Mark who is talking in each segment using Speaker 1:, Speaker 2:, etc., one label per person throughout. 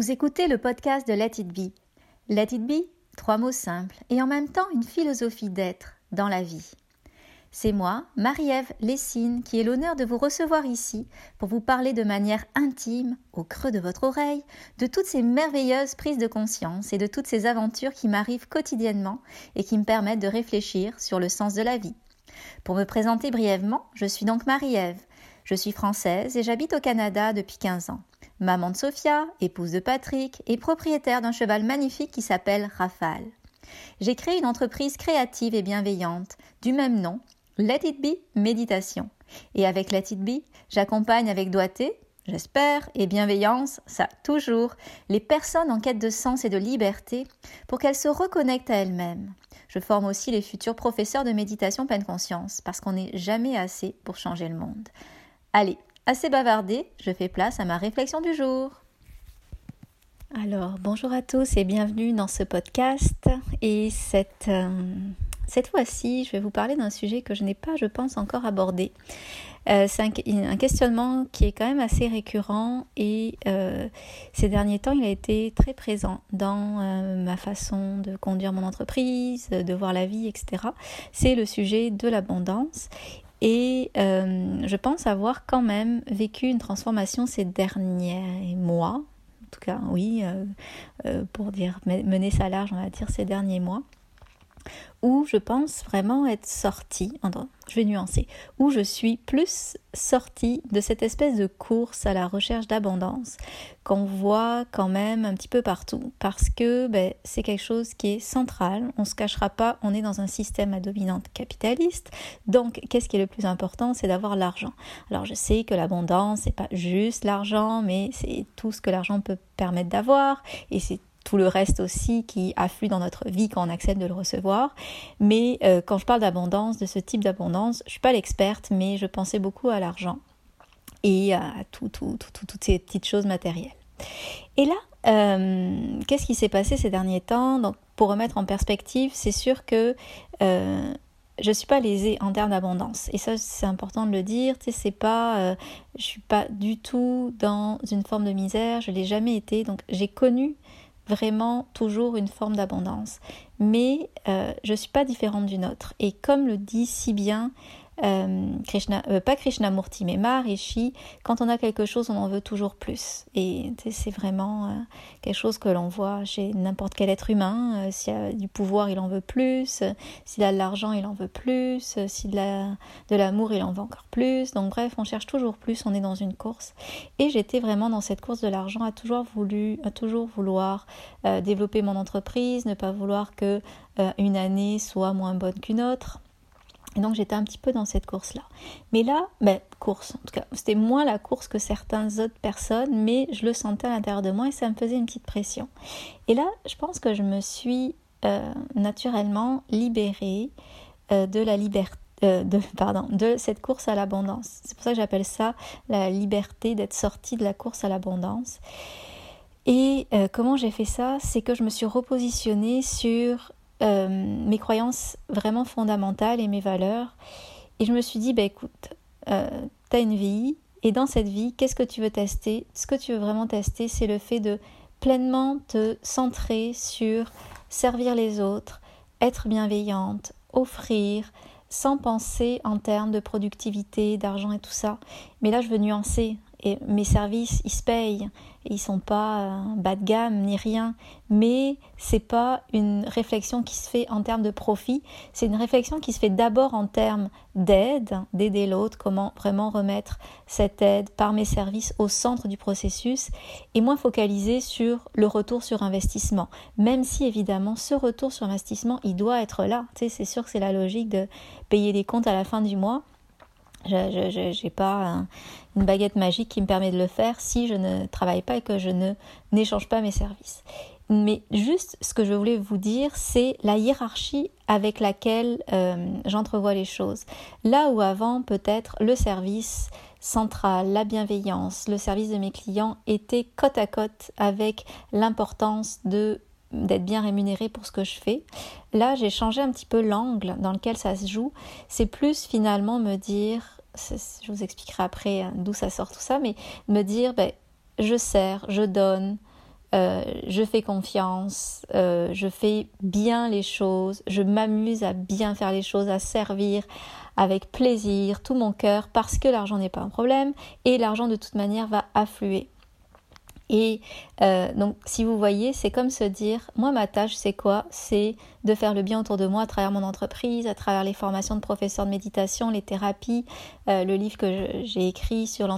Speaker 1: Vous écoutez le podcast de Let It Be. Let It Be, trois mots simples et en même temps une philosophie d'être dans la vie. C'est moi, Marie-Ève Lessine, qui ai l'honneur de vous recevoir ici pour vous parler de manière intime, au creux de votre oreille, de toutes ces merveilleuses prises de conscience et de toutes ces aventures qui m'arrivent quotidiennement et qui me permettent de réfléchir sur le sens de la vie. Pour me présenter brièvement, je suis donc Marie-Ève. Je suis française et j'habite au Canada depuis 15 ans maman de Sophia, épouse de Patrick et propriétaire d'un cheval magnifique qui s'appelle Rafale. J'ai créé une entreprise créative et bienveillante du même nom, Let It Be Méditation. Et avec Let It Be, j'accompagne avec doigté, j'espère, et bienveillance, ça toujours, les personnes en quête de sens et de liberté pour qu'elles se reconnectent à elles-mêmes. Je forme aussi les futurs professeurs de méditation pleine conscience parce qu'on n'est jamais assez pour changer le monde. Allez, Assez bavardé, je fais place à ma réflexion du jour. Alors, bonjour à tous et bienvenue dans ce podcast. Et cette, euh, fois-ci, je vais vous parler d'un sujet que je n'ai pas, je pense, encore abordé. Euh, c'est un, questionnement qui est quand même assez récurrent et euh, ces derniers temps, il a été très présent dans ma façon de conduire mon entreprise, de voir la vie, etc. C'est le sujet de l'abondance et euh, je pense avoir quand même vécu une transformation ces derniers mois. En tout cas, oui, euh, euh, pour dire mener ça large, on va dire ces derniers mois où je pense vraiment être sortie, je vais nuancer, où je suis plus sortie de cette espèce de course à la recherche d'abondance qu'on voit quand même un petit peu partout, parce que ben, c'est quelque chose qui est central, on ne se cachera pas, on est dans un système à dominante capitaliste, donc qu'est-ce qui est le plus important, c'est d'avoir l'argent. Alors je sais que l'abondance, c'est pas juste l'argent, mais c'est tout ce que l'argent peut permettre d'avoir, et c'est tout le reste aussi qui afflue dans notre vie quand on accepte de le recevoir. Mais euh, quand je parle d'abondance, de ce type d'abondance, je suis pas l'experte, mais je pensais beaucoup à l'argent et à tout, tout, toutes ces petites choses matérielles. Et là, euh, qu'est-ce qui s'est passé ces derniers temps? Donc, pour remettre en perspective, c'est sûr que euh, je suis pas lésée en termes d'abondance et ça c'est important de le dire tu sais c'est pas je suis pas du tout dans une forme de misère je l'ai jamais été donc j'ai connu vraiment toujours une forme d'abondance. Mais euh, je ne suis pas différente d'une autre. Et comme le dit si bien euh, Krishna, euh, pas Krishnamurti, mais Maharishi, quand on a quelque chose, on en veut toujours plus. Et c'est vraiment euh, quelque chose que l'on voit chez n'importe quel être humain. s'il a du pouvoir, il en veut plus. s'il a de l'argent, il en veut plus. s'il a de l'amour, il en veut encore plus. Donc bref, on cherche toujours plus, on est dans une course. Et j'étais vraiment dans cette course de l'argent, à toujours voulu, à toujours vouloir développer mon entreprise, ne pas vouloir que une année soit moins bonne qu'une autre et donc j'étais un petit peu dans cette course-là. Mais là, ben, course, en tout cas, c'était moins la course que certaines autres personnes, mais je le sentais à l'intérieur de moi et ça me faisait une petite pression. Et là, je pense que je me suis euh, naturellement libérée euh, de la liberté. Euh, de, pardon, de cette course à l'abondance. C'est pour ça que j'appelle ça la liberté d'être sortie de la course à l'abondance. Et comment j'ai fait ça? C'est que je me suis repositionnée sur euh, mes croyances vraiment fondamentales et mes valeurs. Et je me suis dit, bah écoute, euh, tu as une vie, et dans cette vie, qu'est-ce que tu veux tester? Ce que tu veux vraiment tester, c'est le fait de pleinement te centrer sur servir les autres, être bienveillante, offrir, sans penser en termes de productivité, d'argent et tout ça. Mais là, je veux nuancer. Et mes services, ils se payent. Ils sont pas euh, bas de gamme ni rien, mais c'est pas une réflexion qui se fait en termes de profit, c'est une réflexion qui se fait d'abord en termes d'aide, d'aider l'autre, comment vraiment remettre cette aide par mes services au centre du processus. Et moins focaliser sur le retour sur investissement, même si évidemment ce retour sur investissement, il doit être là. Tu sais, c'est sûr que c'est la logique de payer des comptes à la fin du mois. Je n'ai pas une baguette magique qui me permet de le faire si je ne travaille pas et que je ne n'échange pas mes services. Mais juste ce que je voulais vous dire, c'est la hiérarchie avec laquelle euh, j'entrevois les choses. Là où avant, peut-être, le service central, la bienveillance, le service de mes clients était côte à côte avec l'importance de d'être bien rémunéré pour ce que je fais. Là, j'ai changé un petit peu l'angle dans lequel ça se joue. C'est plus finalement me dire, je vous expliquerai après hein, d'où ça sort tout ça, mais me dire, ben, je sers, je donne, euh, je fais confiance, euh, je fais bien les choses, je m'amuse à bien faire les choses, à servir avec plaisir, tout mon cœur, parce que l'argent n'est pas un problème et l'argent de toute manière va affluer. Et euh, donc, si vous voyez, c'est comme se dire, moi, ma tâche, c'est quoi? C'est de faire le bien autour de moi à travers mon entreprise, à travers les formations de professeurs de méditation, les thérapies, euh, le livre que j'ai écrit sur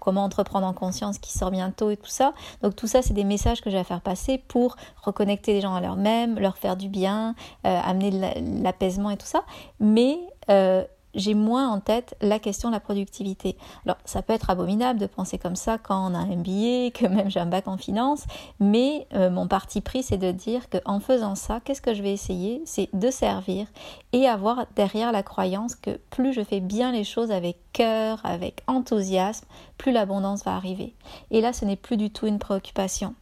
Speaker 1: comment entreprendre en conscience qui sort bientôt et tout ça. Donc tout ça, c'est des messages que j'ai à faire passer pour reconnecter les gens à leur-même, leur faire du bien, euh, amener l'apaisement et tout ça. Mais j'ai moins en tête la question de la productivité. Alors, ça peut être abominable de penser comme ça quand on a un MBA, que même j'ai un bac en finance, mais euh, mon parti pris, c'est de dire qu'en faisant ça, qu'est-ce que je vais essayer? C'est de servir et avoir derrière la croyance que plus je fais bien les choses avec cœur, avec enthousiasme, plus l'abondance va arriver. Et là, ce n'est plus du tout une préoccupation.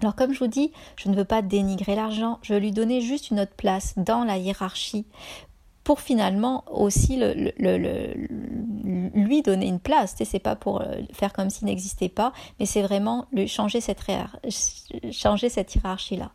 Speaker 1: Alors comme je vous dis, je ne veux pas dénigrer l'argent, je veux lui donner juste une autre place dans la hiérarchie pour finalement aussi lui donner une place. C'est pas pour euh, faire comme s'il n'existait pas, mais c'est vraiment lui changer cette, changer cette hiérarchie-là.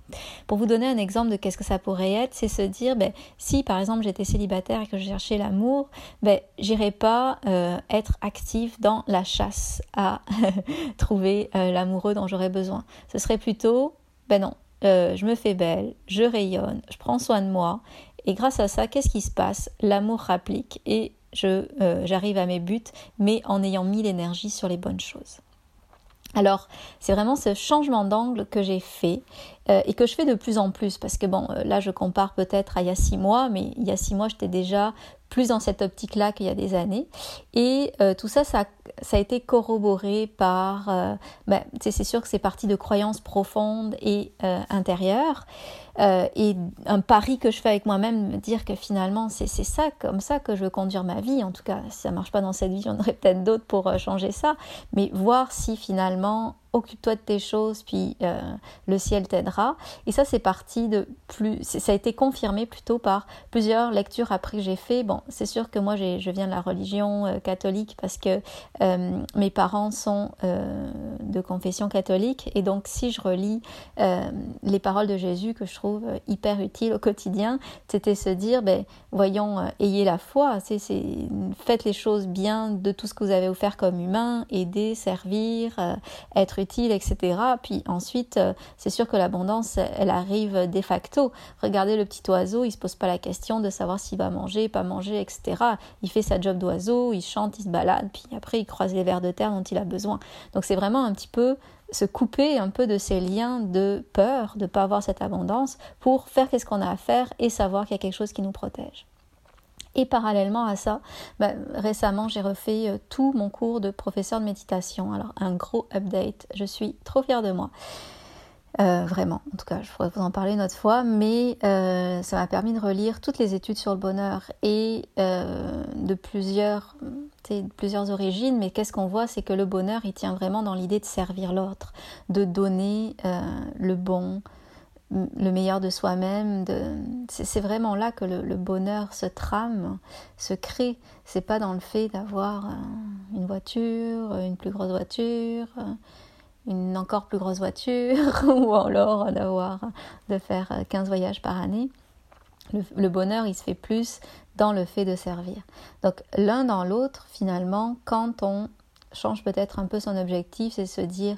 Speaker 1: Pour vous donner un exemple de qu'est-ce que ça pourrait être, c'est se dire, ben, si par exemple j'étais célibataire et que je cherchais l'amour, ben, j'irais pas euh, être active dans la chasse à trouver euh, l'amoureux dont j'aurais besoin. Ce serait plutôt, ben non, je me fais belle, je rayonne, je prends soin de moi et grâce à ça, qu'est-ce qui se passe? L'amour rapplique et euh, j'arrive à mes buts, mais en ayant mis l'énergie sur les bonnes choses. Alors, c'est vraiment ce changement d'angle que j'ai fait euh, et que je fais de plus en plus parce que bon, euh, là je compare peut-être à il y a six mois, mais il y a six mois j'étais déjà plus dans cette optique-là qu'il y a des années. Et tout ça, ça, a été corroboré par, ben, c'est sûr que c'est parti de croyances profondes et intérieures. Euh, et un pari que je fais avec moi-même, me dire que finalement c'est ça, comme ça que je veux conduire ma vie. En tout cas, si ça marche pas dans cette vie, j'en aurait peut-être d'autres pour euh, changer ça. Mais voir si finalement occupe-toi de tes choses, puis euh, le ciel t'aidera. Et ça, c'est parti de plus. Ça a été confirmé plutôt par plusieurs lectures après que j'ai fait. Bon, c'est sûr que moi, je viens de la religion euh, catholique parce que euh, mes parents sont de confession catholique. Et donc, si je relis les paroles de Jésus que je trouve hyper utiles au quotidien, c'était se dire, ben, voyons, ayez la foi. Faites les choses bien de tout ce que vous avez offert comme humain, aider, servir, être utile, etc. Puis ensuite, euh, c'est sûr que l'abondance, elle arrive de facto. Regardez le petit oiseau, il se pose pas la question de savoir s'il va manger, pas manger, etc. Il fait sa job d'oiseau, il chante, il se balade, puis après il croise les vers de terre dont il a besoin. Donc c'est vraiment un petit peu se couper un peu de ces liens de peur de ne pas avoir cette abondance pour faire qu'est-ce qu'on a à faire et savoir qu'il y a quelque chose qui nous protège. Et parallèlement à ça, bah, récemment j'ai refait euh, tout mon cours de professeur de méditation. Alors un gros update, je suis trop fière de moi. Euh, vraiment, en tout cas, je pourrais vous en parler une autre fois, mais euh, ça m'a permis de relire toutes les études sur le bonheur et de plusieurs, de plusieurs origines. Mais qu'est-ce qu'on voit, c'est que le bonheur, il tient vraiment dans l'idée de servir l'autre, de donner le bon, le meilleur de soi-même. C'est vraiment là que le, bonheur se trame, se crée. C'est pas dans le fait d'avoir une voiture, une plus grosse voiture, une encore plus grosse voiture, ou alors d'avoir de faire 15 voyages par année. Le, bonheur, il se fait plus dans le fait de servir. Donc l'un dans l'autre, finalement, quand on change peut-être un peu son objectif, c'est se dire,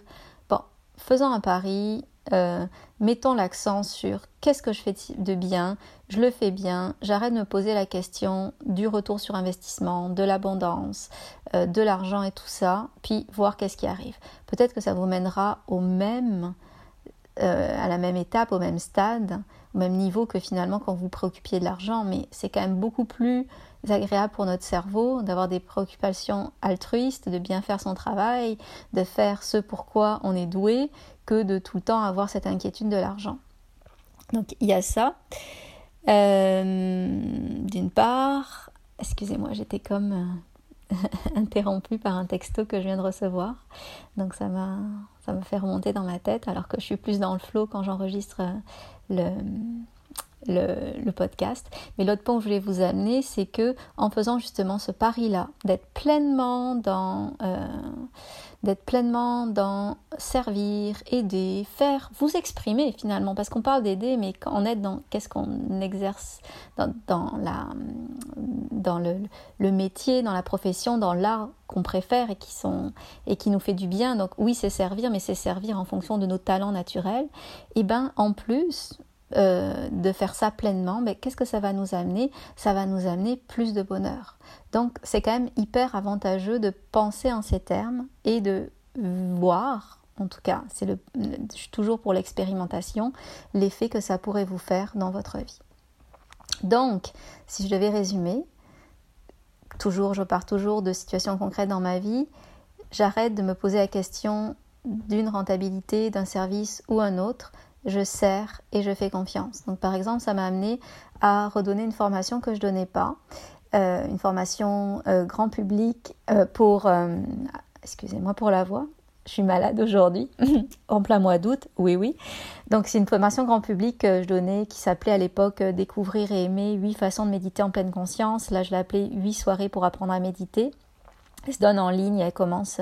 Speaker 1: bon, faisons un pari, euh, mettons l'accent sur qu'est-ce que je fais de bien, je le fais bien, j'arrête de me poser la question du retour sur investissement, de l'abondance, euh, de l'argent et tout ça, puis voir qu'est-ce qui arrive. Peut-être que ça vous mènera au même, euh, à la même étape, au même stade, au même niveau que finalement quand vous vous préoccupiez de l'argent, mais c'est quand même beaucoup plus agréable pour notre cerveau d'avoir des préoccupations altruistes, de bien faire son travail, de faire ce pourquoi on est doué, que de tout le temps avoir cette inquiétude de l'argent. Donc il y a ça. Euh, d'une part, excusez-moi, j'étais comme euh, interrompue par un texto que je viens de recevoir. Donc ça m'a ça me fait remonter dans ma tête alors que je suis plus dans le flow quand j'enregistre euh, le, podcast. Mais l'autre point que je voulais vous amener, c'est que en faisant justement ce pari-là, d'être pleinement dans euh, d'être pleinement dans servir, aider, faire, vous exprimer finalement, parce qu'on parle d'aider, mais on est dans qu'est-ce qu'on exerce dans, le, métier, dans la profession, dans l'art qu'on préfère et qui, sont, et qui nous fait du bien. Donc oui, c'est servir, mais c'est servir en fonction de nos talents naturels. Et bien en plus, euh, de faire ça pleinement, mais qu'est-ce que ça va nous amener? Ça va nous amener plus de bonheur. Donc c'est quand même hyper avantageux de penser en ces termes et de voir, en tout cas, c'est je suis toujours pour l'expérimentation, l'effet que ça pourrait vous faire dans votre vie. Donc, si je devais résumer, toujours, je pars toujours de situations concrètes dans ma vie, j'arrête de me poser la question d'une rentabilité, d'un service ou un autre, je sers et je fais confiance. Donc par exemple, ça m'a amené à redonner une formation que je donnais pas, euh, une formation euh, grand public euh, pour, excusez-moi pour la voix, je suis malade aujourd'hui, en plein mois d'août, oui oui. Donc c'est une formation grand public que je donnais qui s'appelait à l'époque Découvrir et aimer 8 façons de méditer en pleine conscience. Là je l'ai appelée 8 soirées pour apprendre à méditer. Elle se donne en ligne, elle commence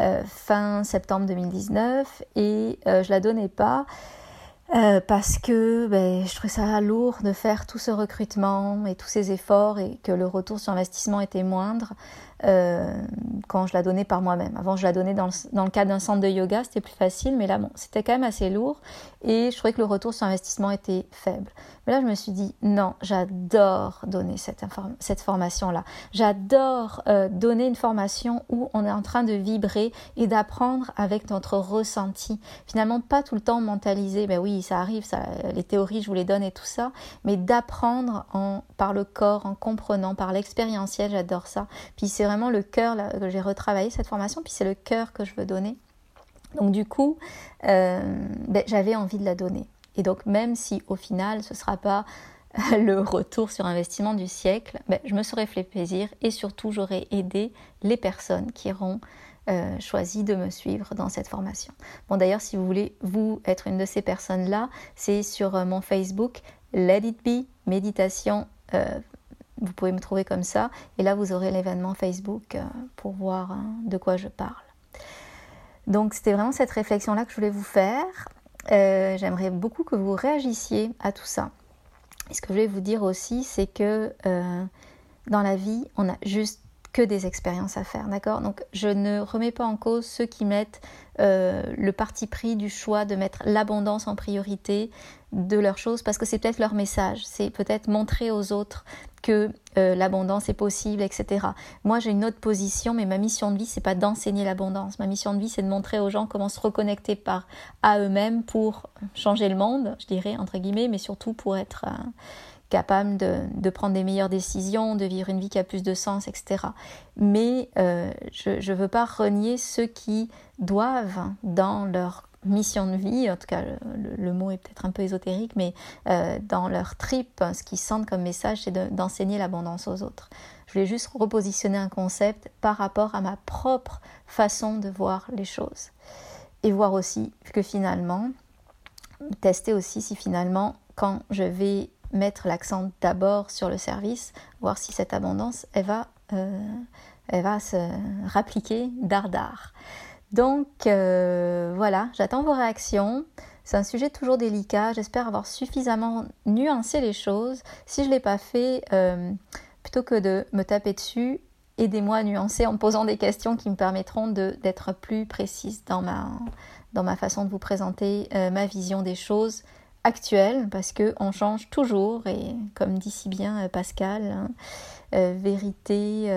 Speaker 1: euh, fin septembre 2019 et euh, je la donnais pas euh, parce que ben, je trouvais ça lourd de faire tout ce recrutement et tous ces efforts et que le retour sur investissement était moindre. Euh, quand je la donnais par moi-même. Avant, je la donnais dans le, dans le cadre d'un centre de yoga, c'était plus facile, mais là, bon, c'était quand même assez lourd et je trouvais que le retour sur investissement était faible. Mais là, je me suis dit, non, j'adore donner cette, cette formation-là. J'adore euh, donner une formation où on est en train de vibrer et d'apprendre avec notre ressenti. Finalement, pas tout le temps mentaliser, ben oui, ça arrive, les théories, je vous les donne et tout ça, mais d'apprendre par le corps, en comprenant, par l'expérientiel, j'adore ça. Puis c'est vraiment le cœur que j'ai retravaillé cette formation, puis c'est le cœur que je veux donner. Donc du coup, euh, ben, j'avais envie de la donner. Et donc même si au final ce ne sera pas le retour sur investissement du siècle, ben, je me serais fait plaisir et surtout j'aurais aidé les personnes qui auront euh, choisi de me suivre dans cette formation. Bon d'ailleurs si vous voulez vous être une de ces personnes-là, c'est sur euh, mon Facebook Let It Be Méditation vous pouvez me trouver comme ça. Et là, vous aurez l'événement Facebook euh, pour voir hein, de quoi je parle. Donc, c'était vraiment cette réflexion-là que je voulais vous faire. Euh, j'aimerais beaucoup que vous réagissiez à tout ça. Et ce que je voulais vous dire aussi, c'est que euh, dans la vie, on a juste que des expériences à faire, d'accord? Donc je ne remets pas en cause ceux qui mettent le parti pris du choix de mettre l'abondance en priorité de leurs choses parce que c'est peut-être leur message, c'est peut-être montrer aux autres que euh, l'abondance est possible, etc. Moi, j'ai une autre position, mais ma mission de vie, c'est pas d'enseigner l'abondance. Ma mission de vie, c'est de montrer aux gens comment se reconnecter par à eux-mêmes pour changer le monde, je dirais entre guillemets, mais surtout pour être euh, capable de, prendre des meilleures décisions, de vivre une vie qui a plus de sens, etc. Mais euh, je ne veux pas renier ceux qui doivent dans leur mission de vie, en tout cas le, mot est peut-être un peu ésotérique, mais euh, dans leur trip, ce qu'ils sentent comme message, c'est d'enseigner l'abondance aux autres. Je voulais juste repositionner un concept par rapport à ma propre façon de voir les choses. Et voir aussi que finalement, tester aussi si finalement, quand je vais mettre l'accent d'abord sur le service, voir si cette abondance, elle va, euh, elle va se rappliquer dardard. Donc euh, voilà, j'attends vos réactions. C'est un sujet toujours délicat. J'espère avoir suffisamment nuancé les choses. Si je ne l'ai pas fait, euh, plutôt que de me taper dessus, aidez-moi à nuancer en posant des questions qui me permettront d'être plus précise dans ma, dans ma façon de vous présenter euh, ma vision des choses actuelles, parce qu'on change toujours, et comme dit si bien Pascal, hein, vérité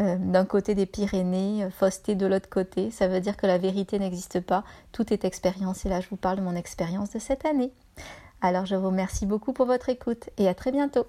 Speaker 1: euh, d'un côté des Pyrénées, euh, fausseté de l'autre côté. Ça veut dire que la vérité n'existe pas, tout est expérience. Et là, je vous parle de mon expérience de cette année. Alors, je vous remercie beaucoup pour votre écoute et à très bientôt.